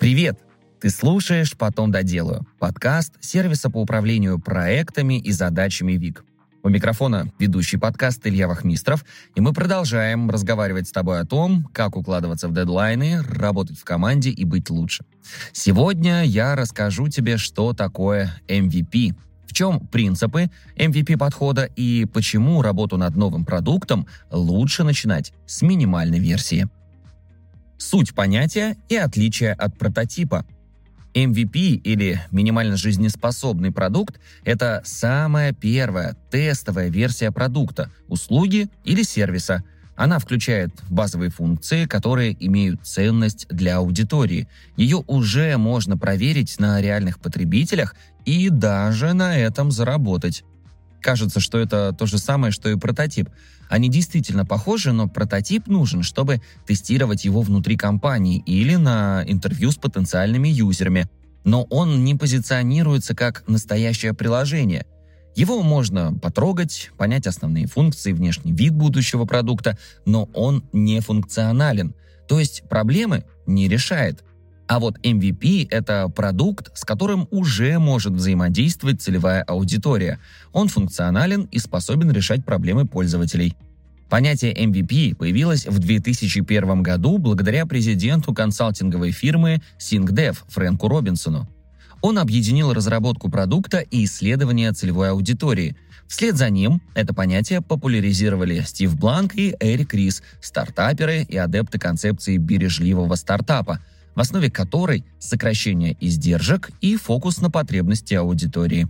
Привет! Ты слушаешь «Потом доделаю» – подкаст сервиса по управлению проектами и задачами ВИК. У микрофона ведущий подкаст Илья Вахмистров, и мы продолжаем разговаривать с тобой о том, как укладываться в дедлайны, работать в команде и быть лучше. Сегодня я расскажу тебе, что такое MVP, в чем принципы MVP-подхода и почему работу над новым продуктом лучше начинать с минимальной версии. Суть понятия и отличия от прототипа. MVP или минимально жизнеспособный продукт – это самая первая тестовая версия продукта, услуги или сервиса. Она включает базовые функции, которые имеют ценность для аудитории. Ее уже можно проверить на реальных потребителях и даже на этом заработать. Кажется, что это то же самое, что и прототип. Они действительно похожи, но прототип нужен, чтобы тестировать его внутри компании или на интервью с потенциальными юзерами. Но он не позиционируется как настоящее приложение. Его можно потрогать, понять основные функции, внешний вид будущего продукта, но он не функционален. То есть проблемы не решает – а вот MVP — это продукт, с которым уже может взаимодействовать целевая аудитория. Он функционален и способен решать проблемы пользователей. Понятие MVP появилось в 2001 году благодаря президенту консалтинговой фирмы SyncDev Фрэнку Робинсону. Он объединил разработку продукта и исследование целевой аудитории. Вслед за ним это понятие популяризировали Стив Бланк и Эрик Рис, стартаперы и адепты концепции бережливого стартапа – в основе которой сокращение издержек и фокус на потребности аудитории.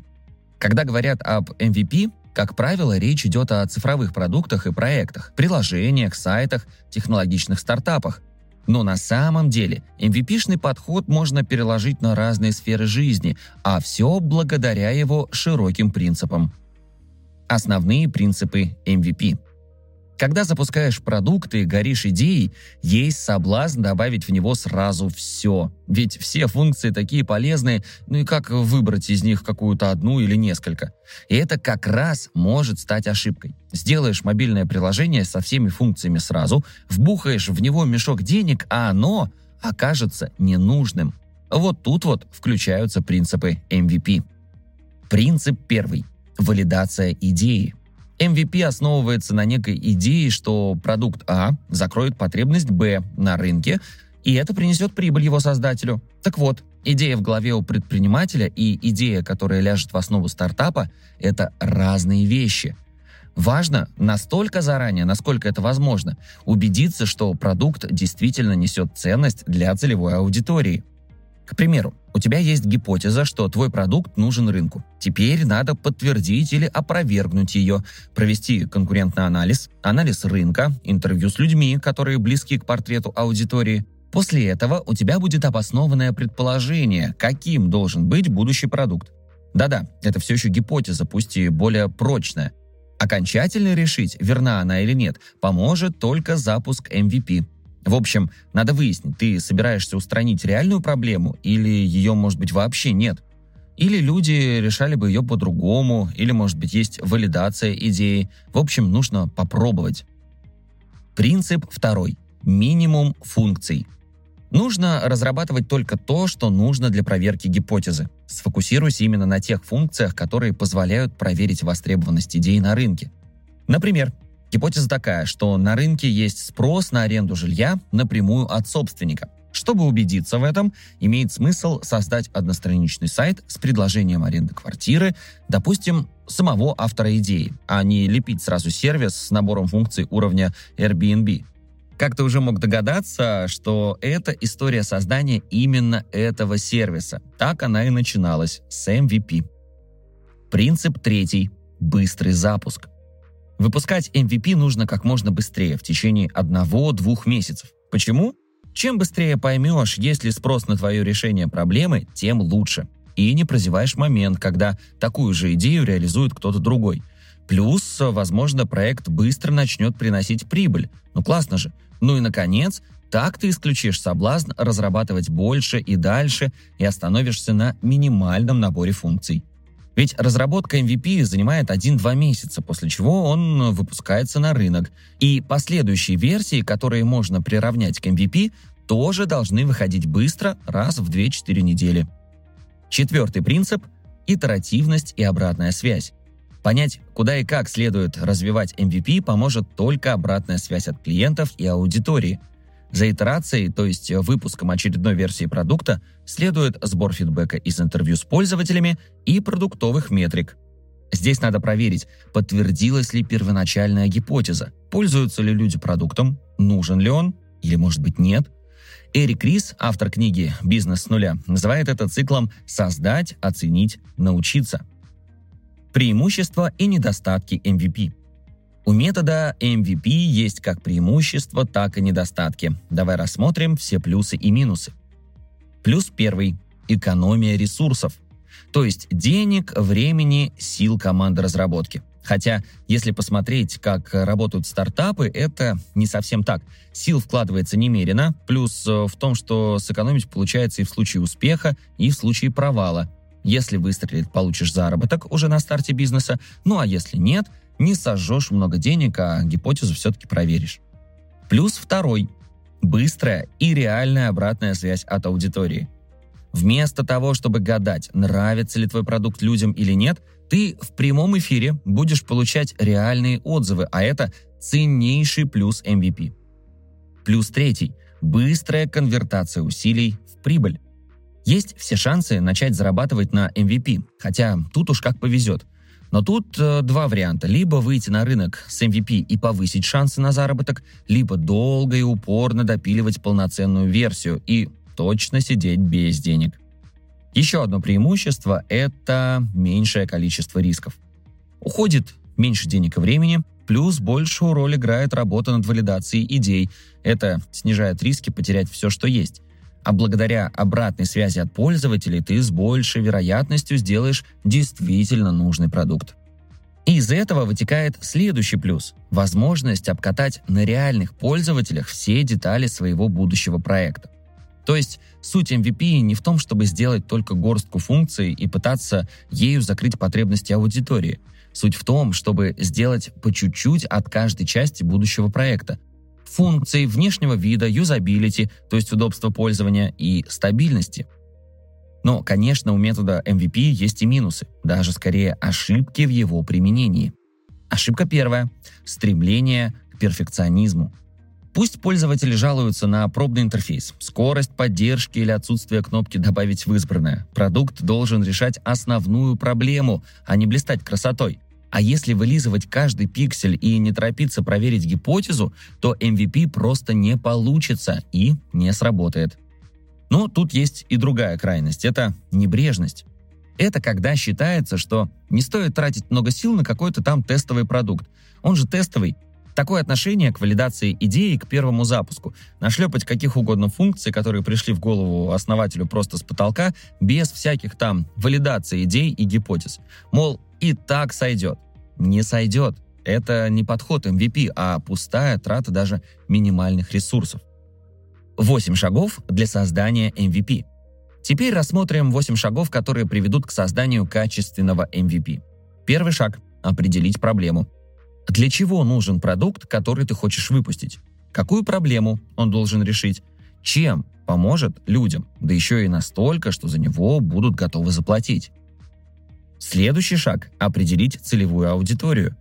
Когда говорят об MVP, как правило, речь идет о цифровых продуктах и проектах, приложениях, сайтах, технологичных стартапах. Но на самом деле MVP-шный подход можно переложить на разные сферы жизни, а все благодаря его широким принципам. Основные принципы MVP – когда запускаешь продукт и горишь идеей, есть соблазн добавить в него сразу все. Ведь все функции такие полезные, ну и как выбрать из них какую-то одну или несколько? И это как раз может стать ошибкой. Сделаешь мобильное приложение со всеми функциями сразу, вбухаешь в него мешок денег, а оно окажется ненужным. Вот тут вот включаются принципы MVP. Принцип первый. Валидация идеи. MVP основывается на некой идее, что продукт А закроет потребность Б на рынке, и это принесет прибыль его создателю. Так вот, идея в голове у предпринимателя и идея, которая ляжет в основу стартапа, это разные вещи. Важно настолько заранее, насколько это возможно, убедиться, что продукт действительно несет ценность для целевой аудитории. К примеру, у тебя есть гипотеза, что твой продукт нужен рынку. Теперь надо подтвердить или опровергнуть ее, провести конкурентный анализ, анализ рынка, интервью с людьми, которые близки к портрету аудитории. После этого у тебя будет обоснованное предположение, каким должен быть будущий продукт. Да-да, это все еще гипотеза, пусть и более прочная. Окончательно решить, верна она или нет, поможет только запуск MVP – в общем, надо выяснить, ты собираешься устранить реальную проблему или ее, может быть, вообще нет. Или люди решали бы ее по-другому, или, может быть, есть валидация идеи. В общем, нужно попробовать. Принцип второй. Минимум функций. Нужно разрабатывать только то, что нужно для проверки гипотезы. Сфокусируйся именно на тех функциях, которые позволяют проверить востребованность идеи на рынке. Например, Гипотеза такая, что на рынке есть спрос на аренду жилья напрямую от собственника. Чтобы убедиться в этом, имеет смысл создать одностраничный сайт с предложением аренды квартиры, допустим, самого автора идеи, а не лепить сразу сервис с набором функций уровня Airbnb. Как ты уже мог догадаться, что это история создания именно этого сервиса. Так она и начиналась с MVP. Принцип третий – быстрый запуск. Выпускать MVP нужно как можно быстрее, в течение одного-двух месяцев. Почему? Чем быстрее поймешь, есть ли спрос на твое решение проблемы, тем лучше. И не прозеваешь момент, когда такую же идею реализует кто-то другой. Плюс, возможно, проект быстро начнет приносить прибыль. Ну классно же. Ну и, наконец, так ты исключишь соблазн разрабатывать больше и дальше и остановишься на минимальном наборе функций. Ведь разработка MVP занимает 1-2 месяца, после чего он выпускается на рынок. И последующие версии, которые можно приравнять к MVP, тоже должны выходить быстро, раз в 2-4 недели. Четвертый принцип – итеративность и обратная связь. Понять, куда и как следует развивать MVP, поможет только обратная связь от клиентов и аудитории. За итерацией, то есть выпуском очередной версии продукта, следует сбор фидбэка из интервью с пользователями и продуктовых метрик. Здесь надо проверить, подтвердилась ли первоначальная гипотеза, пользуются ли люди продуктом, нужен ли он или, может быть, нет. Эрик Рис, автор книги «Бизнес с нуля», называет это циклом «создать, оценить, научиться». Преимущества и недостатки MVP. У метода MVP есть как преимущества, так и недостатки. Давай рассмотрим все плюсы и минусы. Плюс первый – экономия ресурсов. То есть денег, времени, сил команды разработки. Хотя, если посмотреть, как работают стартапы, это не совсем так. Сил вкладывается немерено, плюс э, в том, что сэкономить получается и в случае успеха, и в случае провала. Если выстрелит, получишь заработок уже на старте бизнеса, ну а если нет, не сожжешь много денег, а гипотезу все-таки проверишь. Плюс второй – быстрая и реальная обратная связь от аудитории. Вместо того, чтобы гадать, нравится ли твой продукт людям или нет, ты в прямом эфире будешь получать реальные отзывы, а это ценнейший плюс MVP. Плюс третий – быстрая конвертация усилий в прибыль. Есть все шансы начать зарабатывать на MVP, хотя тут уж как повезет. Но тут э, два варианта. Либо выйти на рынок с MVP и повысить шансы на заработок, либо долго и упорно допиливать полноценную версию и точно сидеть без денег. Еще одно преимущество – это меньшее количество рисков. Уходит меньше денег и времени, плюс большую роль играет работа над валидацией идей. Это снижает риски потерять все, что есть. А благодаря обратной связи от пользователей ты с большей вероятностью сделаешь действительно нужный продукт. И из этого вытекает следующий плюс – возможность обкатать на реальных пользователях все детали своего будущего проекта. То есть суть MVP не в том, чтобы сделать только горстку функций и пытаться ею закрыть потребности аудитории. Суть в том, чтобы сделать по чуть-чуть от каждой части будущего проекта, функций внешнего вида, юзабилити, то есть удобства пользования и стабильности. Но, конечно, у метода MVP есть и минусы, даже скорее ошибки в его применении. Ошибка первая – стремление к перфекционизму. Пусть пользователи жалуются на пробный интерфейс, скорость поддержки или отсутствие кнопки «Добавить в избранное». Продукт должен решать основную проблему, а не блистать красотой – а если вылизывать каждый пиксель и не торопиться проверить гипотезу, то MVP просто не получится и не сработает. Но тут есть и другая крайность – это небрежность. Это когда считается, что не стоит тратить много сил на какой-то там тестовый продукт. Он же тестовый. Такое отношение к валидации идеи к первому запуску. Нашлепать каких угодно функций, которые пришли в голову основателю просто с потолка, без всяких там валидаций идей и гипотез. Мол, и так сойдет. Не сойдет. Это не подход MVP, а пустая трата даже минимальных ресурсов. 8 шагов для создания MVP. Теперь рассмотрим 8 шагов, которые приведут к созданию качественного MVP. Первый шаг – определить проблему. Для чего нужен продукт, который ты хочешь выпустить? Какую проблему он должен решить? Чем поможет людям? Да еще и настолько, что за него будут готовы заплатить. Следующий шаг – определить целевую аудиторию.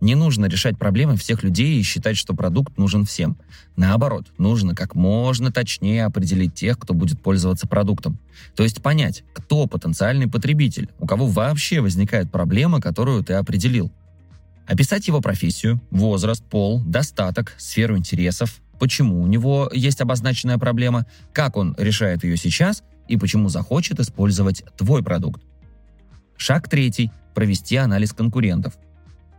Не нужно решать проблемы всех людей и считать, что продукт нужен всем. Наоборот, нужно как можно точнее определить тех, кто будет пользоваться продуктом. То есть понять, кто потенциальный потребитель, у кого вообще возникает проблема, которую ты определил. Описать его профессию, возраст, пол, достаток, сферу интересов, почему у него есть обозначенная проблема, как он решает ее сейчас и почему захочет использовать твой продукт. Шаг третий – провести анализ конкурентов.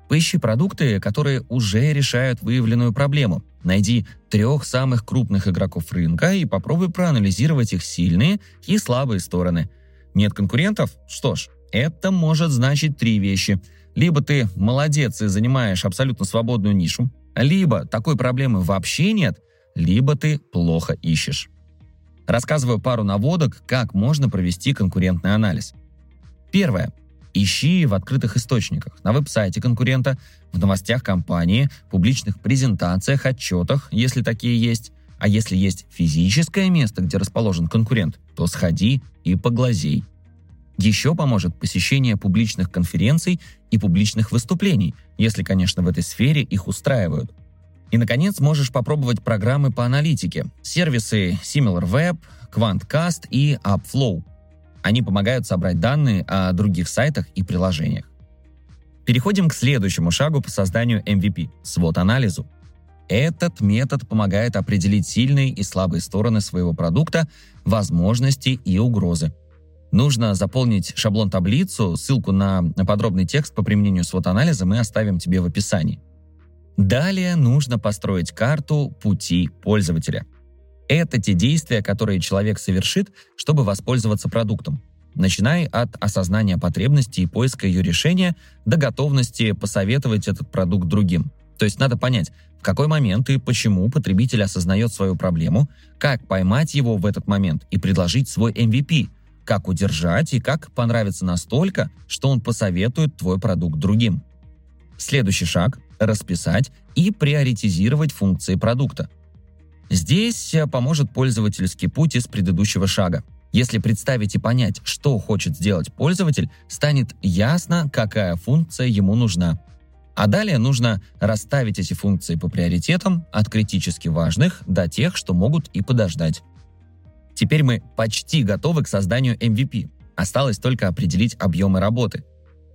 Поищи продукты, которые уже решают выявленную проблему. Найди трех самых крупных игроков рынка и попробуй проанализировать их сильные и слабые стороны. Нет конкурентов? Что ж, это может значить три вещи. Либо ты молодец и занимаешь абсолютно свободную нишу, либо такой проблемы вообще нет, либо ты плохо ищешь. Рассказываю пару наводок, как можно провести конкурентный анализ. Первое. Ищи в открытых источниках, на веб-сайте конкурента, в новостях компании, публичных презентациях, отчетах, если такие есть, А если есть физическое место, где расположен конкурент, то сходи и поглазей. Еще поможет посещение публичных конференций и публичных выступлений, если, конечно, в этой сфере их устраивают. И, наконец, можешь попробовать программы по аналитике, сервисы SimilarWeb, QuantCast и UpFlow. Они помогают собрать данные о других сайтах и приложениях. Переходим к следующему шагу по созданию MVP – свод-анализу. Этот метод помогает определить сильные и слабые стороны своего продукта, возможности и угрозы – нужно заполнить шаблон-таблицу, ссылку на подробный текст по применению свод-анализа мы оставим тебе в описании. Далее нужно построить карту пути пользователя. Это те действия, которые человек совершит, чтобы воспользоваться продуктом, начиная от осознания потребности и поиска ее решения до готовности посоветовать этот продукт другим. То есть надо понять, в какой момент и почему потребитель осознает свою проблему, как поймать его в этот момент и предложить свой MVP – как удержать и как понравится настолько, что он посоветует твой продукт другим. Следующий шаг – расписать и приоритизировать функции продукта. Здесь э, поможет пользовательский путь из предыдущего шага. Если представить и понять, что хочет сделать пользователь, станет ясно, какая функция ему нужна. А далее нужно расставить эти функции по приоритетам от критически важных до тех, что могут и подождать. Теперь мы почти готовы к созданию MVP. Осталось только определить объемы работы.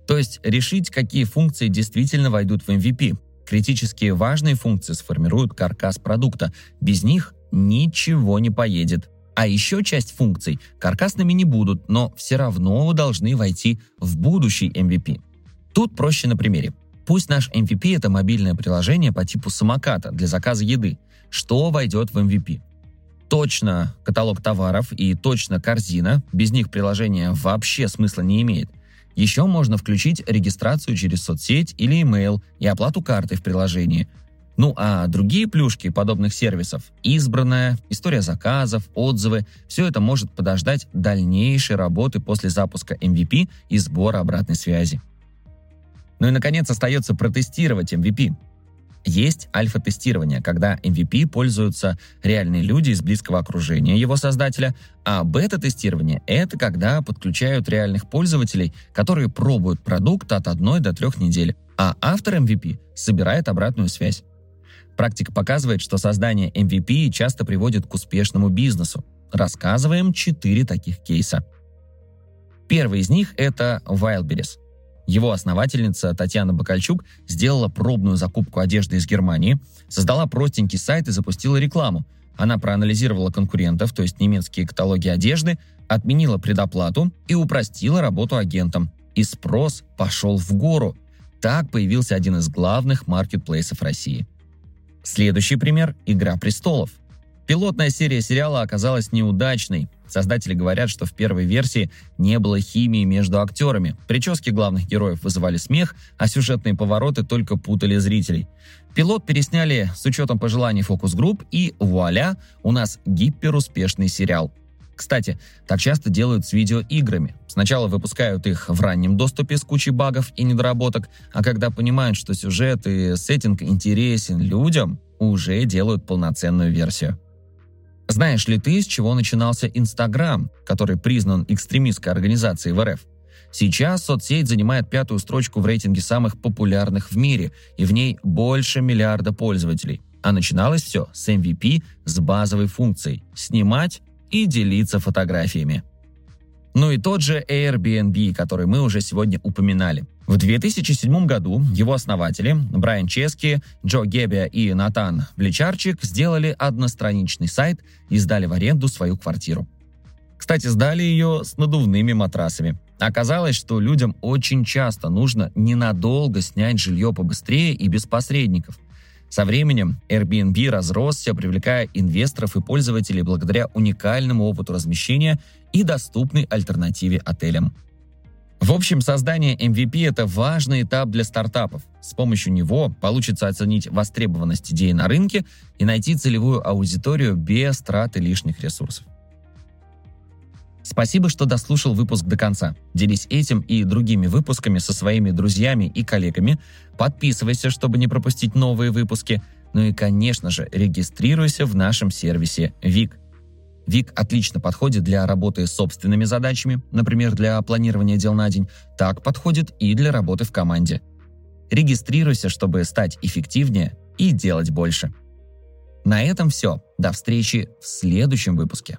То есть решить, какие функции действительно войдут в MVP. Критически важные функции сформируют каркас продукта. Без них ничего не поедет. А еще часть функций каркасными не будут, но все равно должны войти в будущий MVP. Тут проще на примере. Пусть наш MVP — это мобильное приложение по типу самоката для заказа еды. Что войдет в MVP? Точно каталог товаров и точно корзина, без них приложение вообще смысла не имеет. Еще можно включить регистрацию через соцсеть или email и оплату карты в приложении. Ну а другие плюшки подобных сервисов – избранная, история заказов, отзывы – все это может подождать дальнейшей работы после запуска MVP и сбора обратной связи. Ну и, наконец, остается протестировать MVP – есть альфа-тестирование, когда MVP пользуются реальные люди из близкого окружения его создателя, а бета-тестирование — это когда подключают реальных пользователей, которые пробуют продукт от одной до трех недель, а автор MVP собирает обратную связь. Практика показывает, что создание MVP часто приводит к успешному бизнесу. Рассказываем четыре таких кейса. Первый из них — это Wildberries — его основательница Татьяна Бакальчук сделала пробную закупку одежды из Германии, создала простенький сайт и запустила рекламу. Она проанализировала конкурентов, то есть немецкие каталоги одежды, отменила предоплату и упростила работу агентам. И спрос пошел в гору. Так появился один из главных маркетплейсов России. Следующий пример – «Игра престолов». Пилотная серия сериала оказалась неудачной. Создатели говорят, что в первой версии не было химии между актерами. Прически главных героев вызывали смех, а сюжетные повороты только путали зрителей. Пилот пересняли с учетом пожеланий фокус-групп, и вуаля, у нас гиперуспешный сериал. Кстати, так часто делают с видеоиграми. Сначала выпускают их в раннем доступе с кучей багов и недоработок, а когда понимают, что сюжет и сеттинг интересен людям, уже делают полноценную версию. Знаешь ли ты, с чего начинался Инстаграм, который признан экстремистской организацией в РФ? Сейчас соцсеть занимает пятую строчку в рейтинге самых популярных в мире, и в ней больше миллиарда пользователей. А начиналось все с MVP с базовой функцией – снимать и делиться фотографиями. Ну и тот же Airbnb, который мы уже сегодня упоминали. В 2007 году его основатели Брайан Чески, Джо Геббия и Натан Влечарчик сделали одностраничный сайт и сдали в аренду свою квартиру. Кстати, сдали ее с надувными матрасами. Оказалось, что людям очень часто нужно ненадолго снять жилье побыстрее и без посредников – со временем Airbnb разросся, привлекая инвесторов и пользователей благодаря уникальному опыту размещения и доступной альтернативе отелям. В общем, создание MVP – это важный этап для стартапов. С помощью него получится оценить востребованность идеи на рынке и найти целевую аудиторию без траты лишних ресурсов. Спасибо, что дослушал выпуск до конца. Делись этим и другими выпусками со своими друзьями и коллегами. Подписывайся, чтобы не пропустить новые выпуски. Ну и, конечно же, регистрируйся в нашем сервисе ВИК. ВИК отлично подходит для работы с собственными задачами, например, для планирования дел на день, так подходит и для работы в команде. Регистрируйся, чтобы стать эффективнее и делать больше. На этом все. До встречи в следующем выпуске.